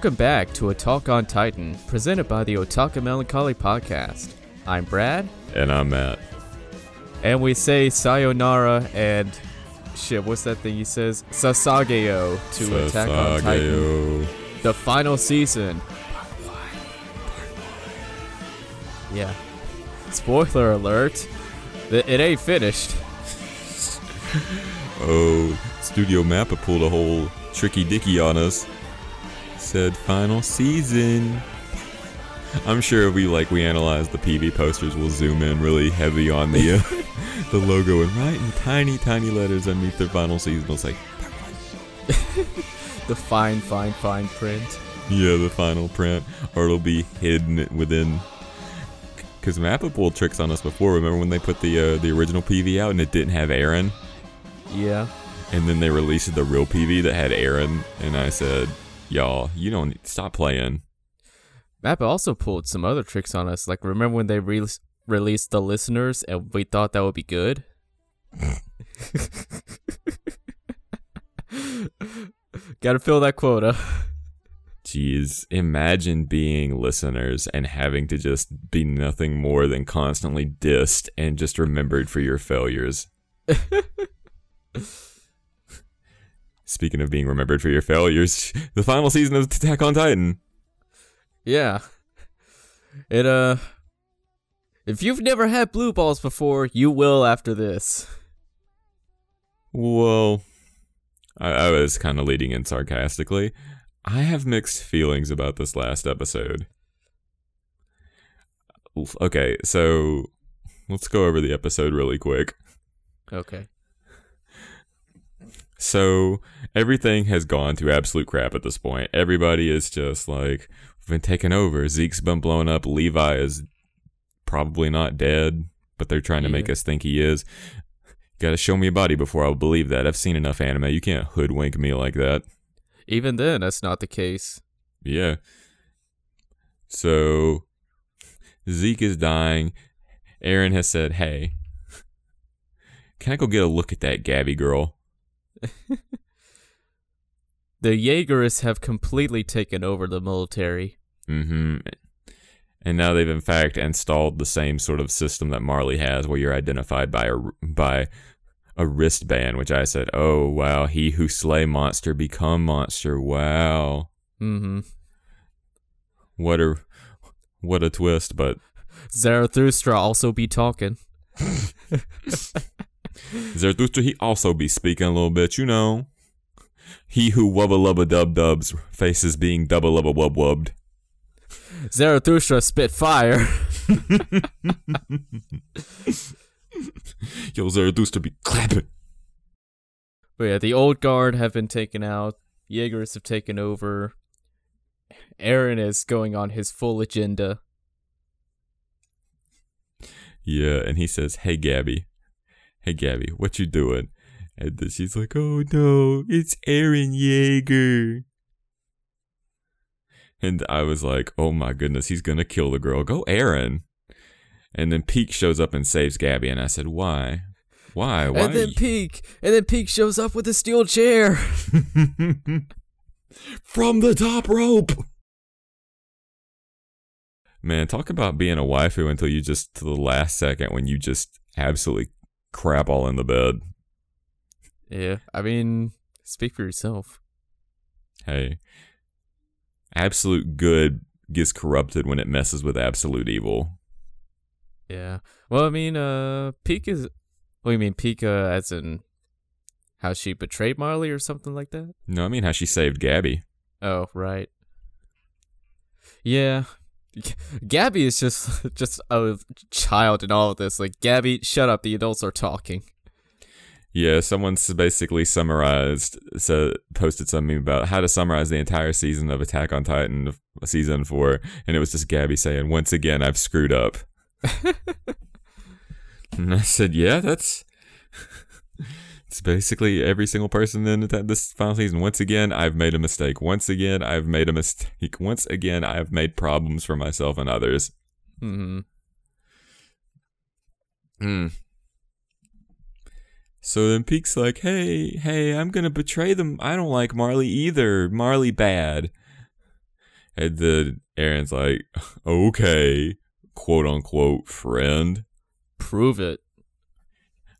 Welcome back to A Talk on Titan, presented by the Otaka Melancholy Podcast. I'm Brad, And I'm Matt. and we say sayonara and shit, what's that thing he says? Sasageyo to Attack on Titan, the final season. Yeah. Spoiler alert. It it ain't finished. Oh, Studio Mappa pulled a whole tricky dicky on us. Said final season. I'm sure if we like we analyze the PV posters, we'll zoom in really heavy on the uh, the logo and write in tiny, tiny letters underneath their final season. It's like, The fine, fine, fine print. yeah, the final print, or it'll be hidden within. Because Mappa pulled tricks on us before. Remember when they put the uh, the original PV out and it didn't have Eren? Yeah. And then they released the real PV that had Eren, and I said, "Y'all, you don't stop playing." Mappa also pulled some other tricks on us. Like, remember when they re- released the listeners and we thought that would be good? Gotta fill that quota. Jeez, imagine being listeners and having to just be nothing more than constantly dissed and just remembered for your failures. Speaking of being remembered for your failures, the final season of Attack on Titan. Yeah. It, uh. If you've never had blue balls before, you will after this. Well, I, I was kind of leading in sarcastically. I have mixed feelings about this last episode. Okay, so let's go over the episode really quick. Okay. So everything has gone to absolute crap at this point. Everybody is just like been taken over. Zeke's been blown up. Levi is probably not dead, but they're trying to make us think he is. Got to show me a body before I'll believe that. I've seen enough anime. You can't hoodwink me like that. Even then, that's not the case. Yeah. So Zeke is dying. Eren has said, "Hey, can I go get a look at that Gabi girl?" The Jaegerists have completely taken over the military. Mm-hmm. And now they've in fact installed the same sort of system that Marley has, where you're identified by a by a wristband. Which I said, "Oh wow, he who slay monster become monster." Wow, Mm-hmm. what a what a twist! But Zarathustra also be talking. Zarathustra, he also be speaking a little bit, you know. He who wubba lubba dub dubs faces being double lubba wub wubbed. Zarathustra spit fire. Yo, Zarathustra be clapping. But yeah, the old guard have been taken out. Jaegers have taken over. Eren is going on his full agenda. Yeah, and he says, "Hey, Gabi, hey, Gabi, what you doing?" And then she's like, "Oh no, it's Eren Yeager." And I was like, "Oh my goodness, he's gonna kill the girl. Go, Eren!" And then Pieck shows up and saves Gabi, and I said, "Why? Why? Why?" And then Pieck, and then Pieck shows up with a steel chair. From the top rope. Man, talk about being a waifu until you just to the last second when you just absolutely crap all in the bed. Yeah, I mean, speak for yourself. Hey, absolute good gets corrupted when it messes with absolute evil. Yeah. Well, I mean, uh, Pieck is. What do you mean, Pieck, uh, as in how she betrayed Marley or something like that? No, I mean how she saved Gabi. Oh, right. Yeah. Gabi is just just a child in all of this. Like, Gabi, shut up. The adults are talking. Yeah, someone's basically summarized, so posted something about how to summarize the entire season of Attack on Titan, season four, and it was just Gabi saying, "Once again, I've screwed up." and I said, "Yeah, that's it's basically every single person in this final season. Once again, I've made a mistake. Once again, I've made a mistake. Once again, I've made problems for myself and others." hmm Hmm. So then Pieck's like, hey, hey, I'm gonna betray them. I don't like Marley either. Marley bad. And then Eren's like, okay, quote unquote, friend. Prove it.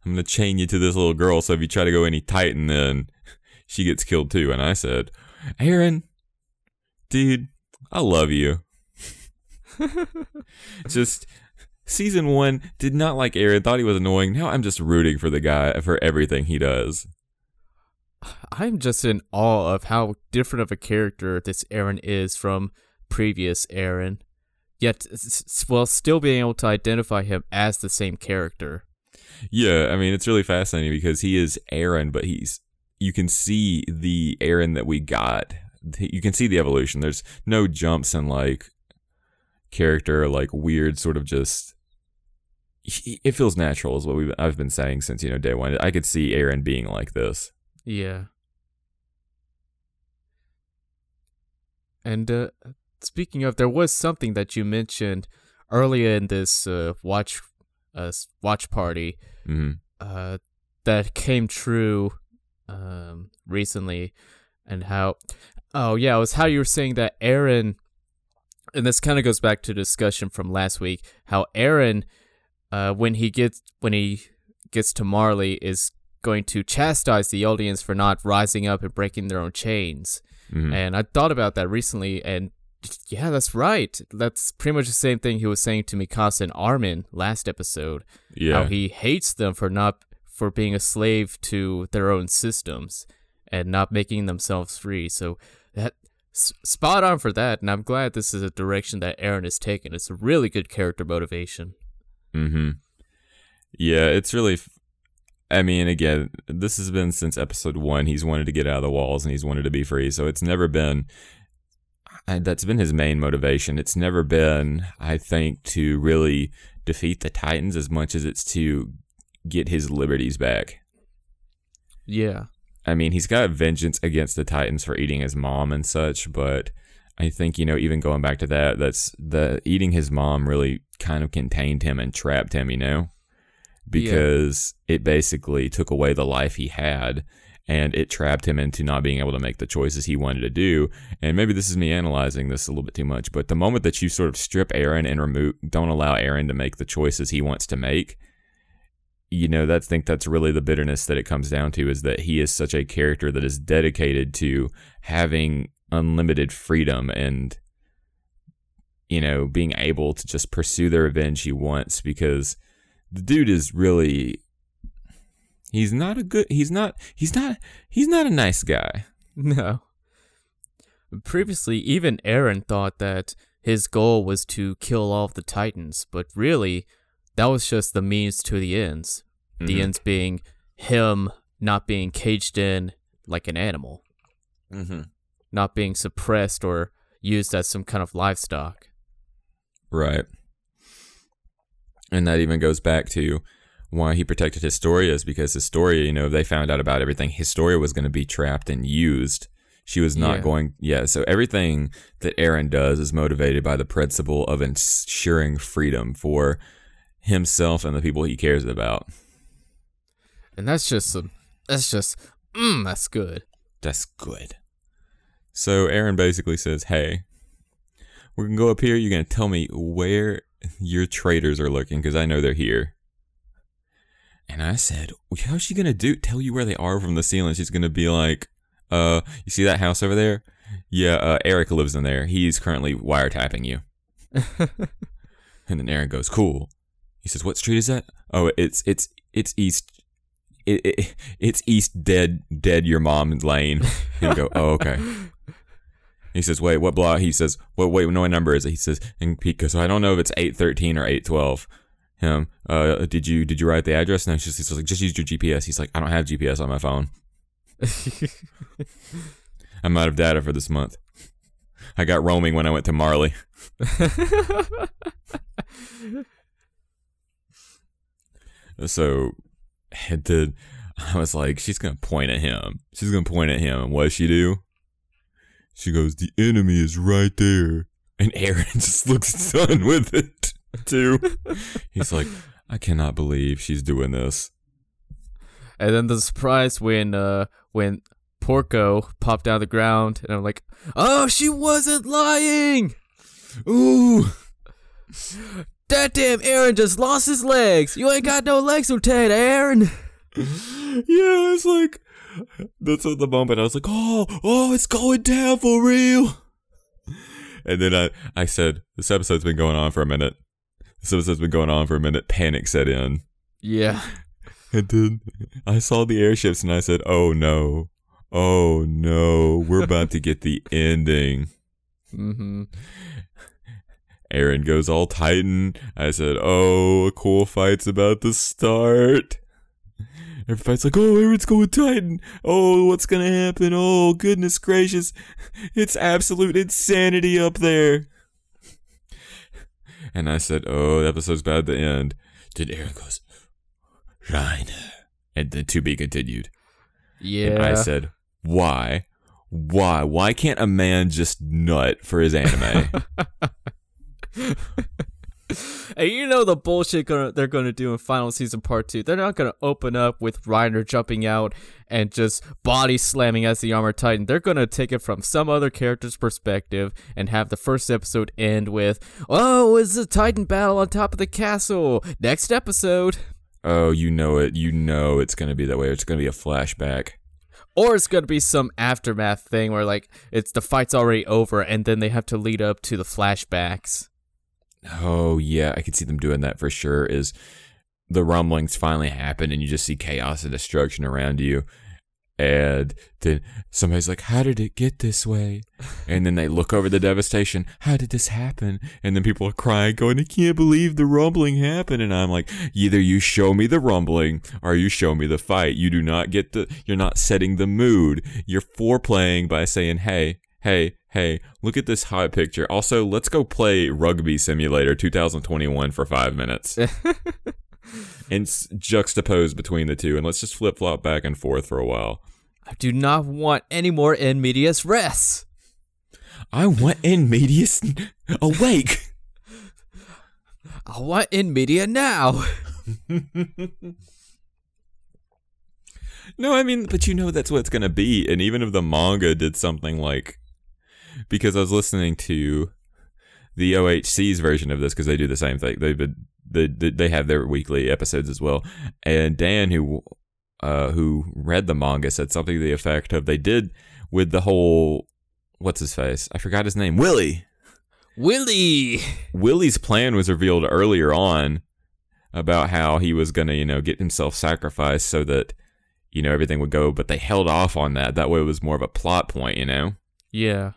I'm gonna chain you to this little girl, so if you try to go any Titan, then she gets killed too. And I said, Eren, dude, I love you. just season one did not like Eren, thought he was annoying. Now I'm just rooting for the guy for everything he does. I'm just in awe of how different of a character this Eren is from previous Eren, yet while still being able to identify him as the same character. Yeah, I mean it's really fascinating because he is Eren, but he's you can see the Eren that we got. You can see the evolution. There's no jumps in like character, like weird sort of just. It feels natural, is what we I've been saying since you know day one. I could see Eren being like this. Yeah. And uh, speaking of, there was something that you mentioned earlier in this uh, watch uh, watch party mm-hmm. uh, that came true um, recently, and how oh yeah, it was how you were saying that Eren, and this kind of goes back to discussion from last week. How Eren, uh, when he gets when he gets to Marley, is going to chastise the audience for not rising up and breaking their own chains. Mm-hmm. And I thought about that recently, and yeah, that's right. That's pretty much the same thing he was saying to Mikasa and Armin last episode. Yeah. How he hates them for not for being a slave to their own systems and not making themselves free. So that spot on for that, and I'm glad this is a direction that Eren has taken. It's a really good character motivation. Mm-hmm. Yeah, it's really I mean, again, this has been since episode one. He's wanted to get out of the walls and he's wanted to be free. So it's never been, that's been his main motivation. It's never been, I think, to really defeat the Titans as much as it's to get his liberties back. Yeah. I mean, he's got vengeance against the Titans for eating his mom and such, but I think, you know, even going back to that, that's the eating his mom really kind of contained him and trapped him, you know? because yeah. it basically took away the life he had and it trapped him into not being able to make the choices he wanted to do. And maybe this is me analyzing this a little bit too much, but the moment that you sort of strip Eren and remove, don't allow Eren to make the choices he wants to make, you know, that's think that's really the bitterness that it comes down to is that he is such a character that is dedicated to having unlimited freedom and you know being able to just pursue the revenge he wants because the dude is really he's not a good he's not he's not he's not a nice guy. No. Previously, even Eren thought that his goal was to kill all of the Titans, but really, that was just the means to the ends. Mm-hmm. The ends being him not being caged in like an animal, mm-hmm. not being suppressed or used as some kind of livestock. Right. And that even goes back to why he protected Historia is because Historia, you know, they found out about everything. Historia was going to be trapped and used. She was not Yeah. going, yeah. So everything that Eren does is motivated by the principle of ensuring freedom for himself and the people he cares about. And that's just some that's just mm, that's good. That's good. So Eren basically says, "Hey, we're gonna go up here. You're gonna tell me where your traitors are looking because I know they're here." And I said, "How's she gonna do? Tell you where they are from the ceiling? She's gonna be like, uh, you see that house over there? Yeah, uh, Eric lives in there. He's currently wiretapping you." And then Eren goes, "Cool." He says, "What street is that?" Oh, it's it's it's East. It, it, it's East Dead Dead Your Mom Lane. He'll go, "Oh, okay." He says, "Wait, what block?" He says, "Wait, wait, no, what number is it?" He says, and Pieck goes, "I don't know if it's eight thirteen or eight twelve. Him, uh, did you did you write the address? No, she's just like, just use your GPS. He's like, I don't have GPS on my phone. I'm out of data for this month. I got roaming when I went to Marley. So, did. I was like, she's gonna point at him. She's gonna point at him, and what does she do? She goes, "The enemy is right there," and Eren just looks done with it too. He's like, "I cannot believe she's doing this." And then the surprise when uh when Porco popped out of the ground, and I'm like, "Oh, she wasn't lying." Ooh. That damn Eren just lost his legs. You ain't got no legs, Lieutenant Eren. Yeah, it's like that's at the moment I was like, oh, oh, it's going down for real. And then I, I said, this episode's been going on for a minute. So, this episode's been going on for a minute. Panic set in. Yeah. And then I saw the airships and I said, oh no. Oh no. We're about to get the ending. Mm-hmm. Eren goes all Titan. I said, oh, a cool fight's about to start. Everybody's like, oh, Eren's going Titan. Oh, what's gonna happen? Oh, goodness gracious. It's absolute insanity up there. And I said, oh, the episode's bad at the end. Then Eren goes, Reiner. And then to be continued. Yeah. And I said, why? Why? Why can't a man just nut for his anime? And you know the bullshit gonna, they're going to do in final season part two. They're not going to open up with Reiner jumping out and just body slamming as the armor titan. They're going to take it from some other character's perspective and have the first episode end with, "Oh, it's a titan battle on top of the castle." Next episode, oh, you know it. You know it's going to be that way. It's going to be a flashback. or it's going to be some aftermath thing where like it's the fight's already over and then they have to lead up to the flashbacks. Oh yeah, I could see them doing that for sure. Is the rumblings finally happen and you just see chaos and destruction around you, and then somebody's like, "How did it get this way?" And then they look over the devastation. How did this happen? And then people are crying, going, "I can't believe the rumbling happened." And I'm like, either you show me the rumbling or you show me the fight. You do not get the. You're not setting the mood. You're foreplaying by saying, "Hey, hey." Hey, look at this hot picture. Also, let's go play Rugby Simulator 2021 for five minutes and s- juxtapose between the two, and let's just flip flop back and forth for a while. I do not want any more in medias res. I want in medias awake. I want in media now. No, I mean, but you know that's what it's gonna be. And even if the manga did something like, because I was listening to the OHC's version of this because they do the same thing. They've been they they they have their weekly episodes as well. And Dan, who uh who read the manga, said something to the effect of they did with the whole what's his face? I forgot his name. Willy. Willy. Willy's plan was revealed earlier on about how he was going to, you know, get himself sacrificed so that, you know, everything would go, but they held off on that. That way it was more of a plot point, you know? Yeah.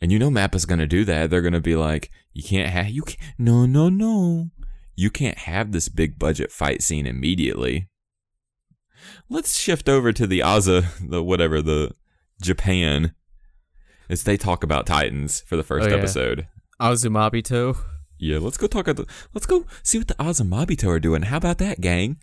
And you know Mappa's going to do that. They're going to be like, you can't have, you can't, no, no, no. You can't have this big budget fight scene immediately. Let's shift over to the Aza, the whatever, the Japan, as they talk about Titans for the first Oh, yeah. episode. Azumabito. Yeah, let's go talk. About, let's go see what the Azumabito are doing. How about that, gang?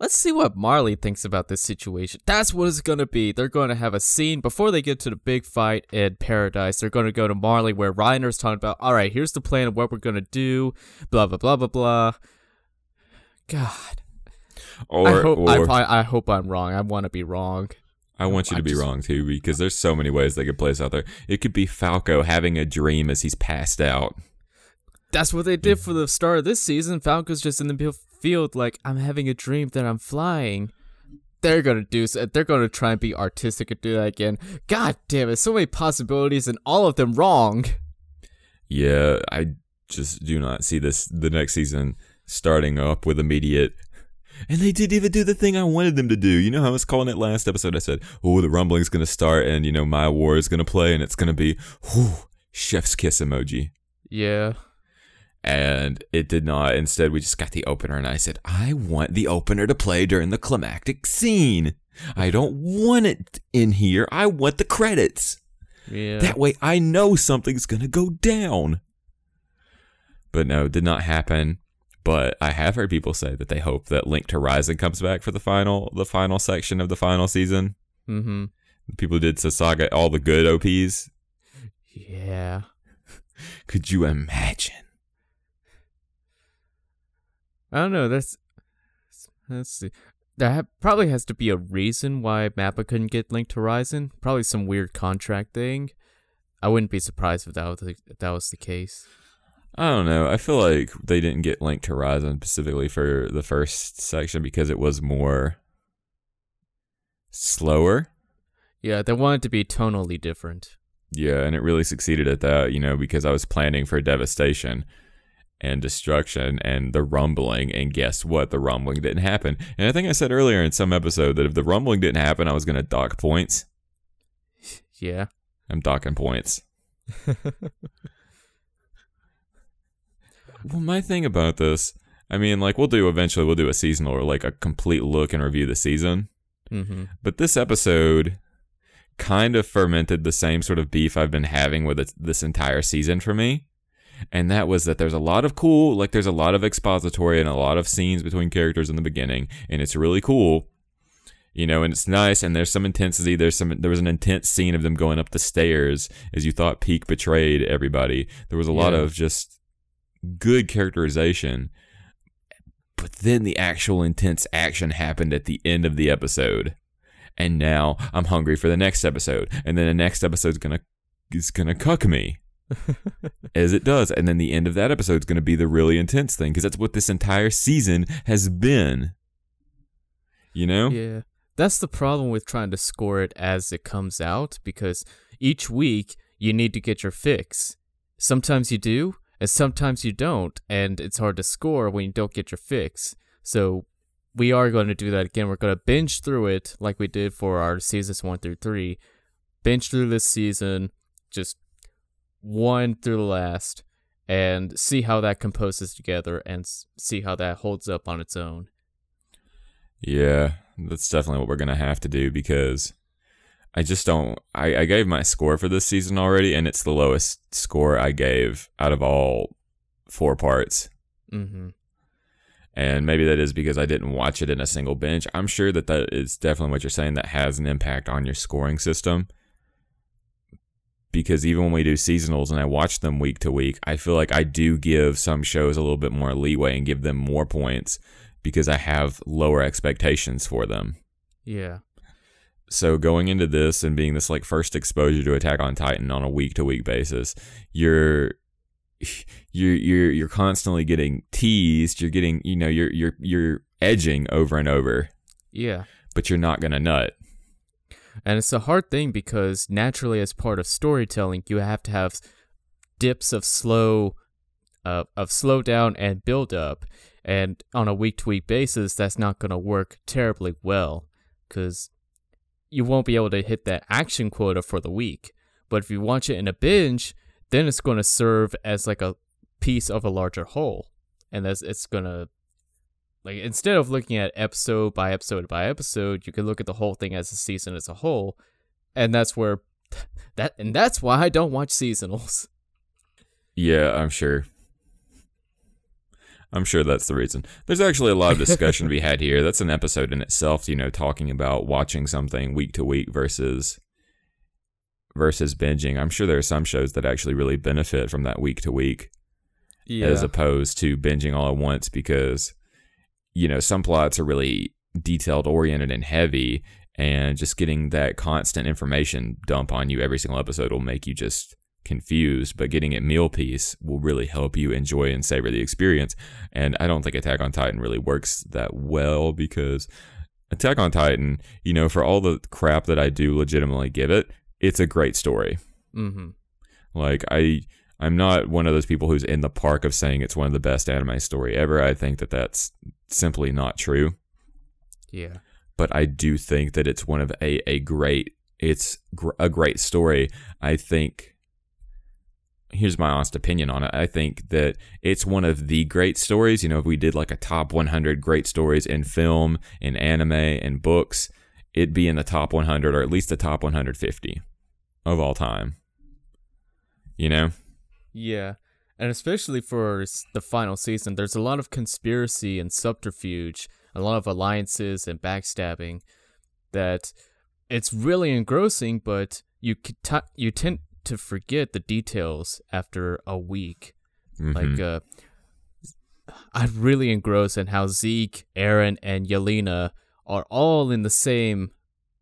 Let's see what Marley thinks about this situation. That's what it's gonna be. They're gonna have a scene before they get to the big fight in Paradise. They're gonna go to Marley where Reiner's talking about, all right, here's the plan of what we're gonna do, blah blah blah blah blah. God, Or, I hope or I, I, I hope I'm wrong. I want to be wrong. I want you I to be just- wrong too, because there's so many ways they could play this out there. It could be Falco having a dream as he's passed out. That's what they did mm. for the start of this season. Falco's just in the field, like I'm having a dream that I'm flying. They're gonna do. s- uh, They're gonna try and be artistic and do that again. God damn it! So many possibilities and all of them wrong. Yeah, I just do not see this the next season starting up with immediate. And they didn't even do the thing I wanted them to do. You know how I was calling it last episode? I said, "Oh, the rumbling's gonna start, and you know my war is gonna play, and it's gonna be, whew, chef's kiss emoji." Yeah. And it did not. Instead, we just got the opener, and I said, I want the opener to play during the climactic scene. I don't want it in here. I want the credits. Yeah. That way, I know something's gonna go down. But no, it did not happen. But I have heard people say that they hope that Linked Horizon comes back for the final, the final section of the final season. mm-hmm. People did Sasaga all the good OPs. Yeah. Could you imagine? I don't know. That's let's see. ha- probably has to be a reason why Mappa couldn't get Linked Horizon. Probably some weird contract thing. I wouldn't be surprised if that was the, if that was the case. I don't know. I feel like they didn't get Linked Horizon specifically for the first section because it was more slower. Yeah, they wanted to be tonally different. Yeah, and it really succeeded at that, you know, because I was planning for devastation and destruction and the rumbling, and guess what? The rumbling didn't happen. And I think I said earlier in some episode that if the rumbling didn't happen, I was going to dock points. Yeah. I'm docking points. well, my thing about this, I mean, like, we'll do eventually, we'll do a seasonal or like a complete look and review the season. Mm-hmm. But this episode kind of fermented the same sort of beef I've been having with this entire season for me. And that was that there's a lot of cool, like there's a lot of expository and a lot of scenes between characters in the beginning, and it's really cool, you know, and it's nice. And there's some intensity. There's some. There was an intense scene of them going up the stairs as you thought Pieck betrayed everybody. There was a lot of just good characterization. But then the actual intense action happened at the end of the episode and now I'm hungry for the next episode, and then the next episode's gonna is gonna cuck me, as it does, and then the end of that episode is gonna be the really intense thing because that's what this entire season has been. You know? Yeah. That's the problem with trying to score it as it comes out because each week you need to get your fix. Sometimes you do, and sometimes you don't, and it's hard to score when you don't get your fix. So we are going to do that again. We're going to binge through it like we did for our seasons 1 through 3. Binge through this season, just one through the last, and see how that composes together and see how that holds up on its own. Yeah, that's definitely what we're gonna have to do because I just don't. I, I gave my score for this season already, and it's the lowest score I gave out of all four parts. Mm-hmm. and maybe that is because I didn't watch it in a single binge. I'm sure that that is definitely what you're saying that has an impact on your scoring system. Because even when we do seasonals and I watch them week to week, I feel like I do give some shows a little bit more leeway and give them more points because I have lower expectations for them. Yeah. So going into this and being this like first exposure to Attack on Titan on a week to week basis, you're you're you're you're constantly getting teased. You're getting you know you're you're you're edging over and over, Yeah. but you're not gonna nut. And it's a hard thing because naturally, as part of storytelling, you have to have dips of slow, uh, of slow down and build up. And on a week to week basis, that's not going to work terribly well because you won't be able to hit that action quota for the week. But if you watch it in a binge, then it's going to serve as like a piece of a larger whole, and that's it's going to like instead of looking at episode by episode by episode, you can look at the whole thing as a season as a whole, and that's where that and that's why I don't watch seasonals. Yeah, I'm sure. I'm sure that's the reason. There's actually a lot of discussion to be had here. That's an episode in itself, you know, talking about watching something week to week versus versus binging. I'm sure there are some shows that actually really benefit from that week to week Yeah, as opposed to binging all at once because you know, some plots are really detailed oriented and heavy and just getting that constant information dump on you every single episode will make you just confused, but getting it meal piece will really help you enjoy and savor the experience. And I don't think Attack on Titan really works that well because Attack on Titan, you know, for all the crap that I do legitimately give it, it's a great story. mm-hmm. Like I I'm not one of those people who's in the park of saying it's one of the best anime story ever. I think that that's simply not true. Yeah, But I do think that it's one of a, a great it's gr- a great story. I think here's my honest opinion on it. I think that it's one of the great stories. You know, if we did like a top 100 great stories in film, in anime, and books, it'd be in the top 100 or at least the top 150 of all time. You know? Yeah, and especially for the final season, there's a lot of conspiracy and subterfuge, a lot of alliances and backstabbing that it's really engrossing, but you t- you tend to forget the details after a week. Mhm. Like, uh, I'm really engrossed in how Zeke, Eren, and Yelena are all in the same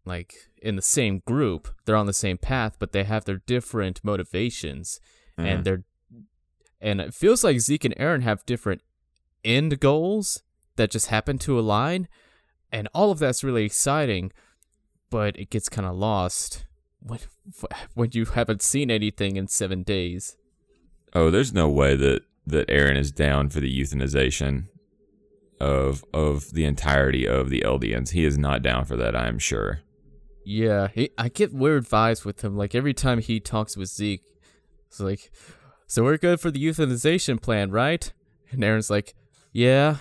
like in the same group. They're on the same path, but they have their different motivations Mhm. and they're and it feels like Zeke and Eren have different end goals that just happen to align and all of that's really exciting, but it gets kind of lost when when you haven't seen anything in 7 days. Oh, there's no way that that Eren is down for the euthanization of of the entirety of the Eldians. He is not down for that. I am sure. Yeah, he, I get weird vibes with him. Like every time he talks with Zeke, it's like, "So we're good for the euthanization plan, right?" And Eren's like, "Yeah."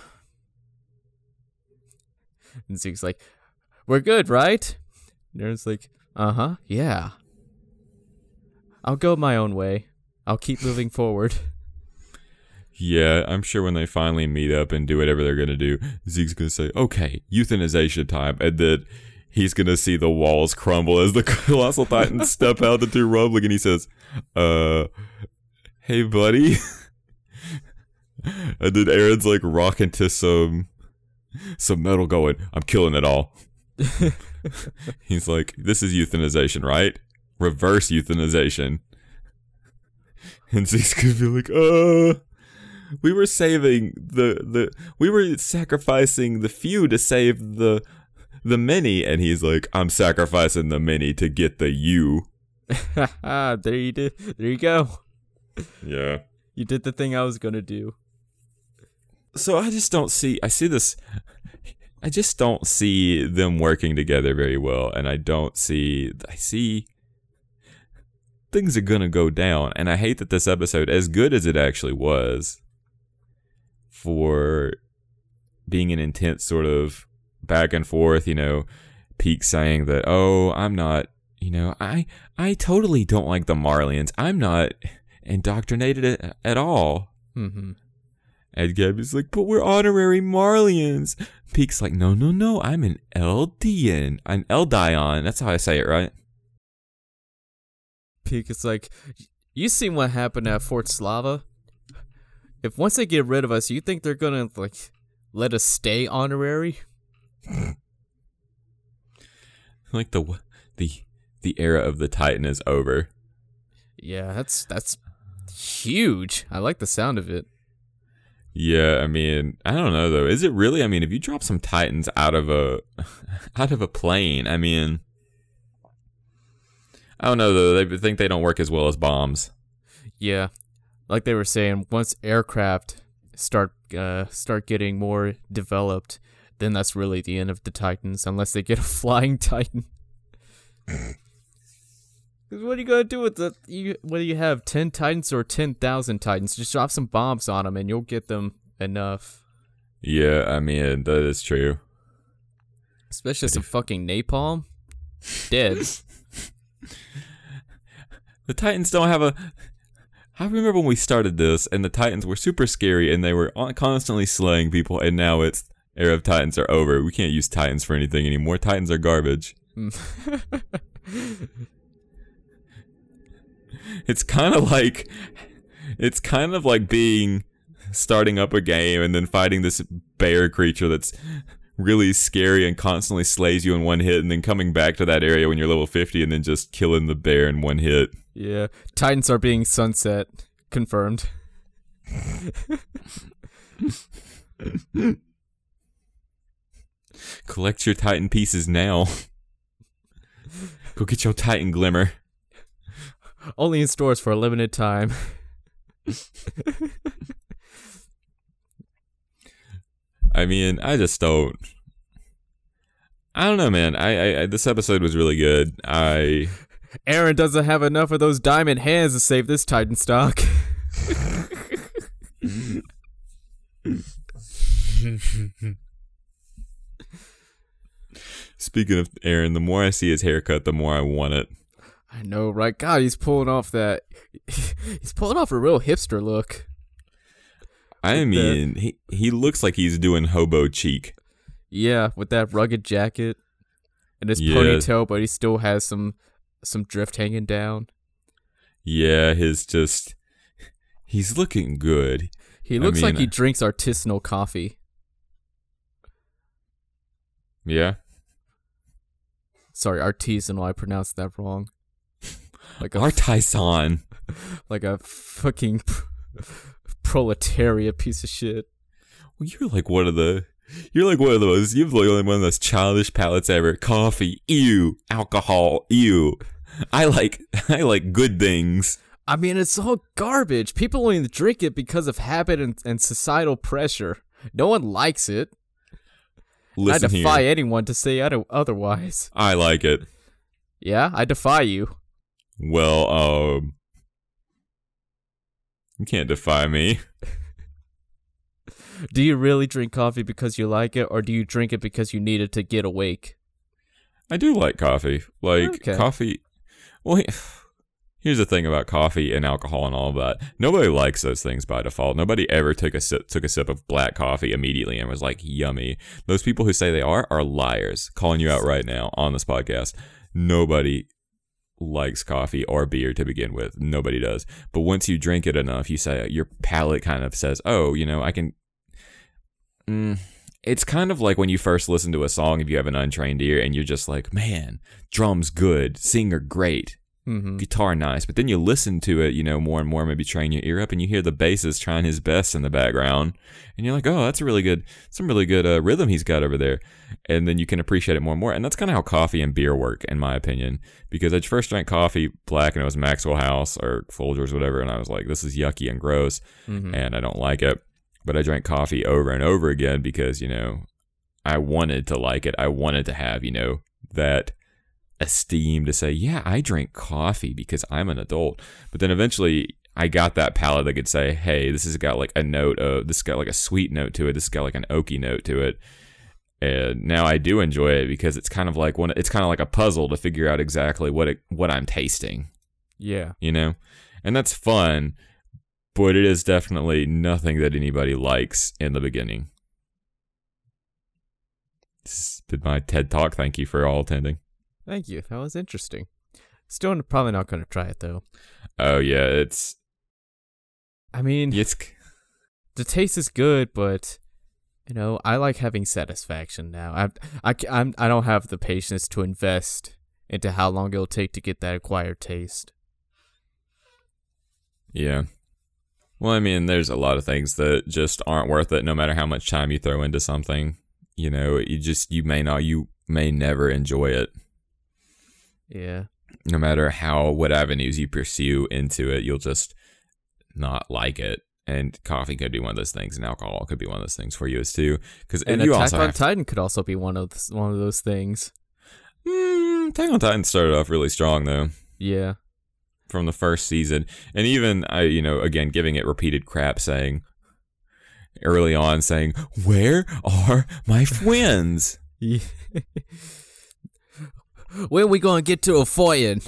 And Zeke's like, "We're good, right?" And Eren's like, "Uh huh, yeah." I'll go my own way. I'll keep moving forward. Yeah, I'm sure when they finally meet up and do whatever they're gonna do, Zeke's gonna say, "Okay, euthanization time," and then he's gonna see the walls crumble as the colossal titans step out into rumbling, and he says, "Uh, hey, buddy." and then Eren's like rocking to some some metal, going, "I'm killing it all." He's like, "This is euthanization, right? Reverse euthanization." And Zeke's gonna be like, "Uh." we were saving the the we were sacrificing the few to save the the mini, and he's like i'm sacrificing the mini to get the you there you did. There you go. yeah You did the thing I was gonna do. so i just don't see i see this i just don't see them working together very well and i don't see i see things are gonna go down and i hate that this episode as good as it actually was for being an intense sort of back and forth you know Pieck saying that oh i'm not you know i i totally don't like the marlians i'm not indoctrinated at, at all Mm-hmm. and Gabi's like, but we're honorary Marlians. Pieck's like, no, no, no, I'm an Eldian. An Eldion. That's how I say it, right? Pieck is like, you seen what happened at Fort Slava? If once they get rid of us, you think they're gonna like let us stay honorary? Like the the the era of the Titan is over. Yeah, that's that's huge. I like the sound of it. Yeah, I mean, I don't know though. Is it really? I mean, if you drop some Titans out of a out of a plane, I mean, I don't know though. They think they don't work as well as bombs. Yeah, like they were saying, once aircraft start uh, start getting more developed, then that's really the end of the Titans, unless they get a flying Titan. Mm-hmm. 'Cause what are you gonna do with the you? Whether you have ten Titans or ten thousand Titans, just drop some bombs on them, and you'll get them enough. Yeah, I mean that is true. Especially some fucking napalm. Dead. The Titans don't have a. I remember when we started this, and the Titans were super scary, and they were constantly slaying people. And now it's era of Titans are over. We can't use Titans for anything anymore. Titans are garbage. it's kind of like, it's kind of like being starting up a game and then fighting this bear creature that's really scary and constantly slays you in one hit, and then coming back to that area when you're level 50 and then just killing the bear in one hit. yeah, Titans are being sunset. Confirmed. Collect your Titan pieces now. Go get your Titan glimmer. Only in stores for a limited time. I mean, I just don't. I don't know, man. I, I, I this episode was really good. I Eren doesn't have enough of those diamond hands to save this Titan stock. speaking of Eren, the more I see his haircut, the more I want it. I know, right? God, he's pulling off that. He's pulling off a real hipster look. I With the- mean, he he looks like he's doing hobo cheek. Yeah, with that rugged jacket and his Yeah. ponytail, but he still has some some drift hanging down. Yeah, his just he's looking good. He I looks like he drinks artisanal coffee. Yeah. Sorry, artisanal. I pronounced that wrong. Like a Artisan. like a fucking proletariat piece of shit. Well, you're like one of the. You're like one of those. You've like one of those childish palates ever. Coffee, ew. Alcohol, ew. I like. I like good things. I mean, it's all garbage. People only drink it because of habit and, and societal pressure. No one likes it. Listen I defy here. anyone to say other- otherwise. I like it. Yeah, I defy you. Well, um, you can't defy me. Do you really drink coffee because you like it, or do you drink it because you need it to get awake? I do like coffee. Like Okay. coffee. Well, he- here's the thing about coffee and alcohol and all that. Nobody likes those things by default. Nobody ever took a sip took a sip of black coffee immediately and was like, "Yummy." Those people who say they are are liars. Calling you out right now on this podcast. Nobody likes coffee or beer to begin with. Nobody does. But once you drink it enough, you say your palate kind of says, "Oh, you know, I can." Mm, it's kind of like when you first listen to a song if you have an untrained ear and you're just like, man, drums good, singer great, Mm-hmm. guitar nice. But then you listen to it, you know, more and more, maybe train your ear up, and you hear the bassist trying his best in the background, and you're like, oh, that's a really good, some really good uh, rhythm he's got over there, and then you can appreciate it more and more. And that's kind of how coffee and beer work, in my opinion, because I first drank coffee black, and it was Maxwell House or Folgers, whatever, and I was like, this is yucky and gross Mm-hmm. and I don't like it. But I drank coffee over and over again because, you know, I wanted to like it. I wanted to have, you know, that esteem to say, yeah, I drink coffee because I'm an adult. But then eventually I got that palate that could say, hey, this has got like a note of, this has got like a sweet note to it. This has got like an oaky note to it. And now I do enjoy it because it's kind of like one, it's kind of like a puzzle to figure out exactly what it, what I'm tasting Yeah. you know? And that's fun, but it is definitely nothing that anybody likes in the beginning. This has been my TED Talk. Thank you for all attending. Thank you. That was interesting. Still probably not going to try it though. Oh, yeah, it's. I mean, it's the taste is good, but you know, I like having satisfaction now. I I I'm, I don't have the patience to invest into how long it'll take to get that acquired taste. yeah. Well, I mean, there's a lot of things that just aren't worth it no matter how much time you throw into something. You know, you just, you may not, you may never enjoy it. Yeah. no matter how what avenues you pursue into it, you'll just not like it. And coffee could be one of those things, and alcohol could be one of those things for you as too. Because And you Attack also on Titan could also be one of th- one of those things. mm, Attack on Titan started off really strong though Yeah. from the first season, and even I, you know, again giving it repeated crap, saying early on, saying, "Where are my friends?" when we gonna get to a fighting?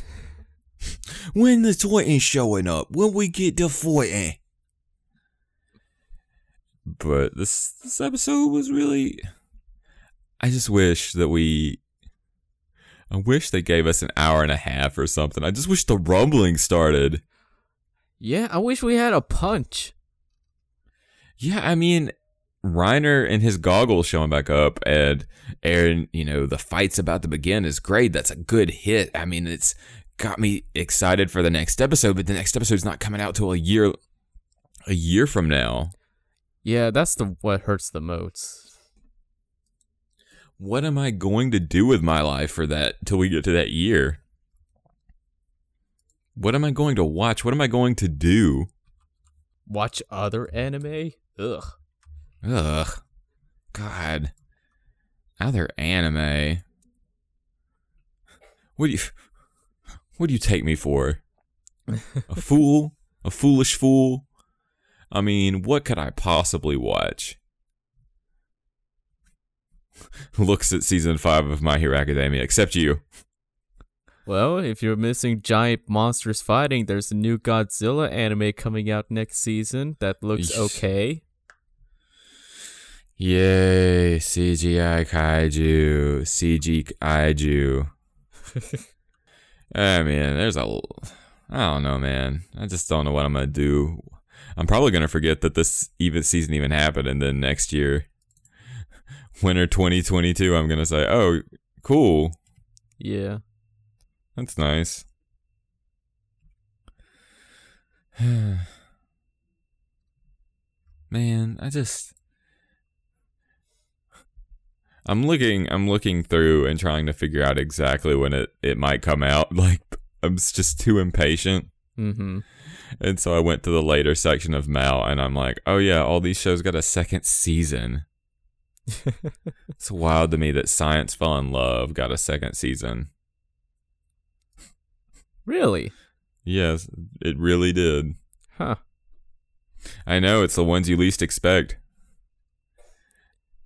when the Titan showing up? When we get to fighting? But this this episode was really. I just wish that we. I wish they gave us an hour and a half or something. I just wish the rumbling started. Yeah, I wish we had a punch. Yeah, I mean, Reiner and his goggles showing back up, and Eren, you know, the fight's about to begin is great. That's a good hit. I mean, it's got me excited for the next episode, but the next episode's not coming out till a year, a year from now. Yeah, that's the what hurts the most. What am I going to do with my life for that till we get to that year? What am I going to watch? What am I going to do? Watch other anime? Ugh. Ugh. God. Other anime. What do you What do you take me for? A fool? A foolish fool? I mean, what could I possibly watch? Looks at season 5 of My Hero Academia, except you. Well, if you're missing giant monsters fighting, there's a new Godzilla anime coming out next season that looks okay. Yay, CGI kaiju, CG kaiju. Ah, I mean, there's a. I don't know, man. I just don't know what I'm gonna do. I'm probably gonna forget that this even season even happened, and then next year, winter 2022, I'm gonna say, oh, cool, Yeah. that's nice. Man, I just I'm looking I'm looking through and trying to figure out exactly when it it might come out. Like I'm just too impatient. Mm-hmm. And so I went to the later section of Mal and I'm like, "Oh yeah, all these shows got a second season." It's wild to me that Science Fell in Love got a second season. really? Yes, it really did. Huh. I know it's the ones you least expect.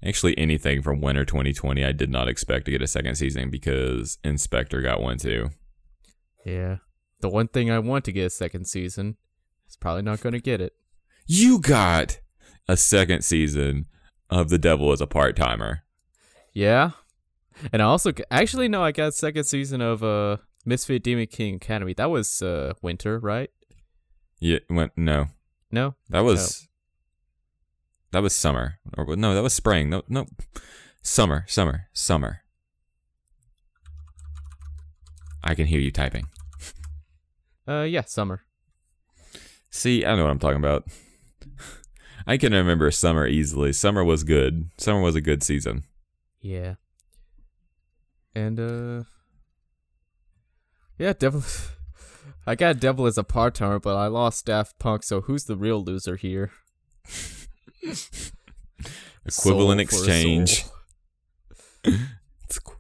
Actually, anything from winter 2020, I did not expect to get a second season because In/Spectre got one too. Yeah. The one thing I want to get a second season is probably not going to get it. You got a second season of The Devil as a Part Timer. Yeah. And I also actually no, I got second season of uh Misfit Demon King Academy. That was uh winter, right? Yeah, went no, No. that was that was summer, or no, that was spring. No, no, summer, summer, summer. I can hear you typing. Uh yeah, summer. See, I know what I'm talking about. I can remember summer easily. Summer was good. Summer was a good season. Yeah. And uh Yeah, Devil I got Devil as a part timer, but I lost Daft Punk, so who's the real loser here? Equivalent exchange. soul. It's qu-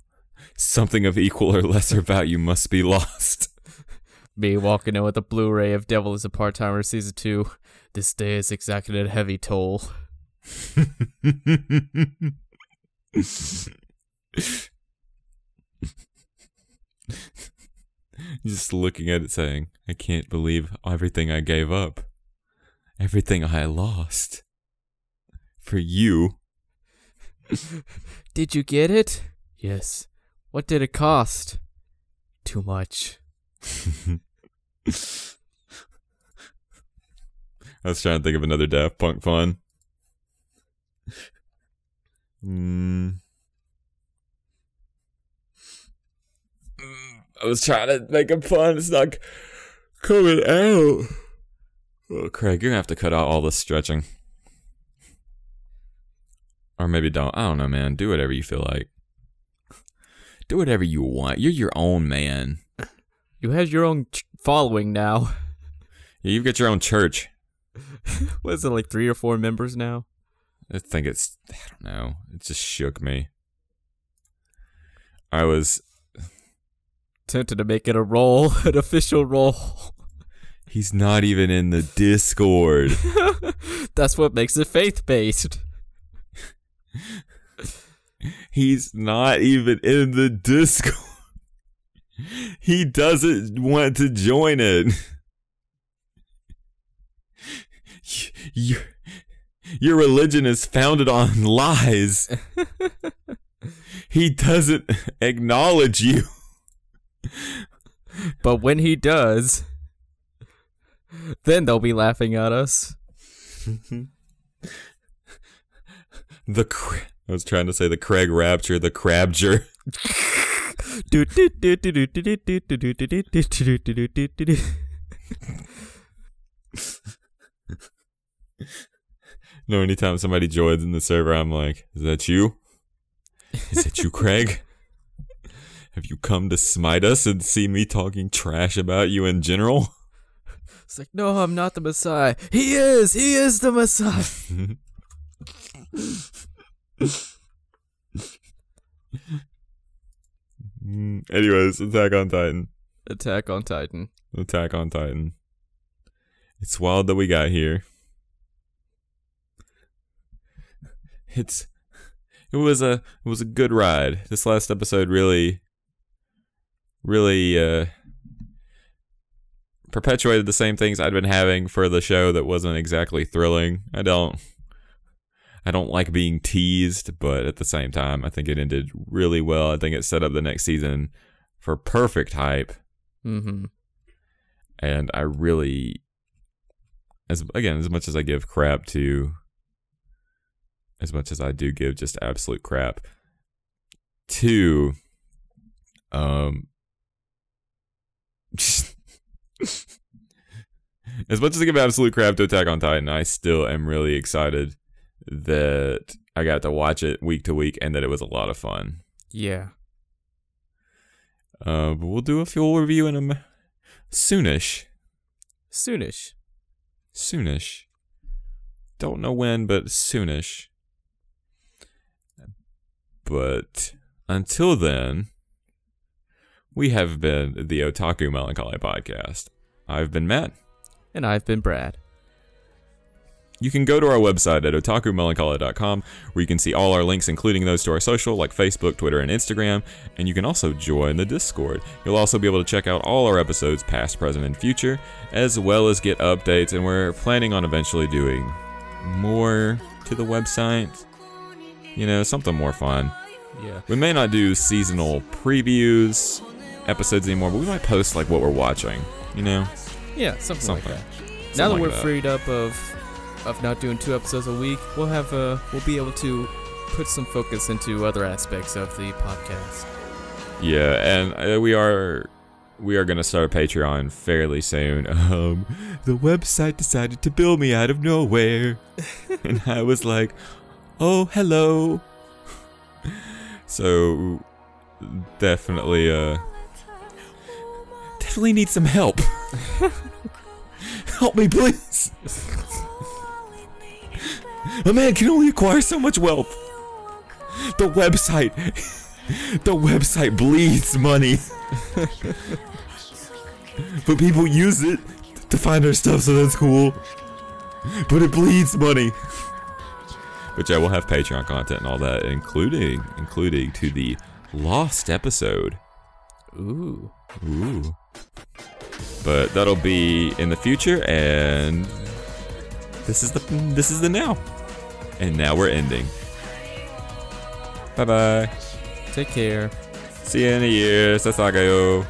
something of equal or lesser value must be lost. Me walking in with a Blu-ray of Devil as a part timer season two. This day has exacted a heavy toll. Just looking at it saying, I can't believe everything I gave up. Everything I lost. For you. Did you get it? Yes. What did it cost? Too much. I was trying to think of another Daft Punk fun. Mm. I was trying to make a pun. It's not coming out. Oh, Craig, you're gonna have to cut out all this stretching, or maybe don't. I don't know, man. Do whatever you feel like. Do whatever you want. You're your own man. You have your own ch- following now. Yeah, You've got your own church. What is it, like three or four members now? I think it's I don't know. It just shook me. I was Tempted to make it a role, an official role. he's not even in the Discord. That's what makes it faith based. He's not even in the Discord. He doesn't want to join it. Your, your religion is founded on lies. He doesn't acknowledge you. But when he does, then they'll be laughing at us. The cra- I was trying to say the Craig Rapture, the Crabger. No, anytime somebody joins in the server, I'm like, is that you? Is that you, Craig? Have you come to smite us and see me talking trash about you in general? It's like, no, I'm not the Messiah. He is. He is the Messiah. Anyways, Attack on Titan. Attack on Titan. Attack on Titan. It's wild that we got here. It's it was a it was a good ride. This last episode really really uh perpetuated the same things I'd been having for the show that wasn't exactly thrilling. I don't I don't like being teased, but at the same time, I think it ended really well. I think it set up the next season for perfect hype Mm-hmm. and I really, as again, as much as I give crap to as much as I do give just absolute crap to um as much as I give absolute crap to Attack on Titan, I still am really excited that I got to watch it week to week and that it was a lot of fun. Yeah. Uh, but we'll do a full review in a m- soonish. Soonish. Soonish. Don't know when, but soonish. But until then, we have been the Otaku Melancholy Podcast. I've been Matt. And I've been Brad. You can go to our website at otakumelancholy.com where you can see all our links, including those to our social like Facebook, Twitter, and Instagram. And you can also join the Discord. You'll also be able to check out all our episodes, past, present, and future, as well as get updates. And we're planning on eventually doing more to the website. You know, something more fun. Yeah. We may not do seasonal previews episodes anymore, but we might post like what we're watching. You know, Yeah, something, Something. like that. now that like we're that. freed up of of not doing two episodes a week, we'll have uh we'll be able to put some focus into other aspects of the podcast. Yeah, and uh, we are we are gonna start a Patreon fairly soon. Um, the website decided to bill me out of nowhere, and I was like, "Oh, hello." So definitely, uh, definitely need some help. help me, please. A man can only acquire so much wealth. The website the website bleeds money. but people use it to find their stuff, so that's cool. But it bleeds money. But yeah, we'll have Patreon content and all that, including including to the lost episode. Ooh. Ooh. But that'll be in the future, and this is the this is the now. And now we're ending. Bye bye. Take care. See you in a year. Sasageyo.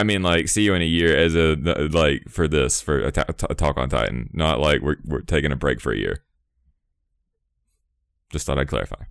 I mean, like, see you in a year as a like for this for a, talk on Titan, not like we're we're taking a break for a year. Just thought I'd clarify.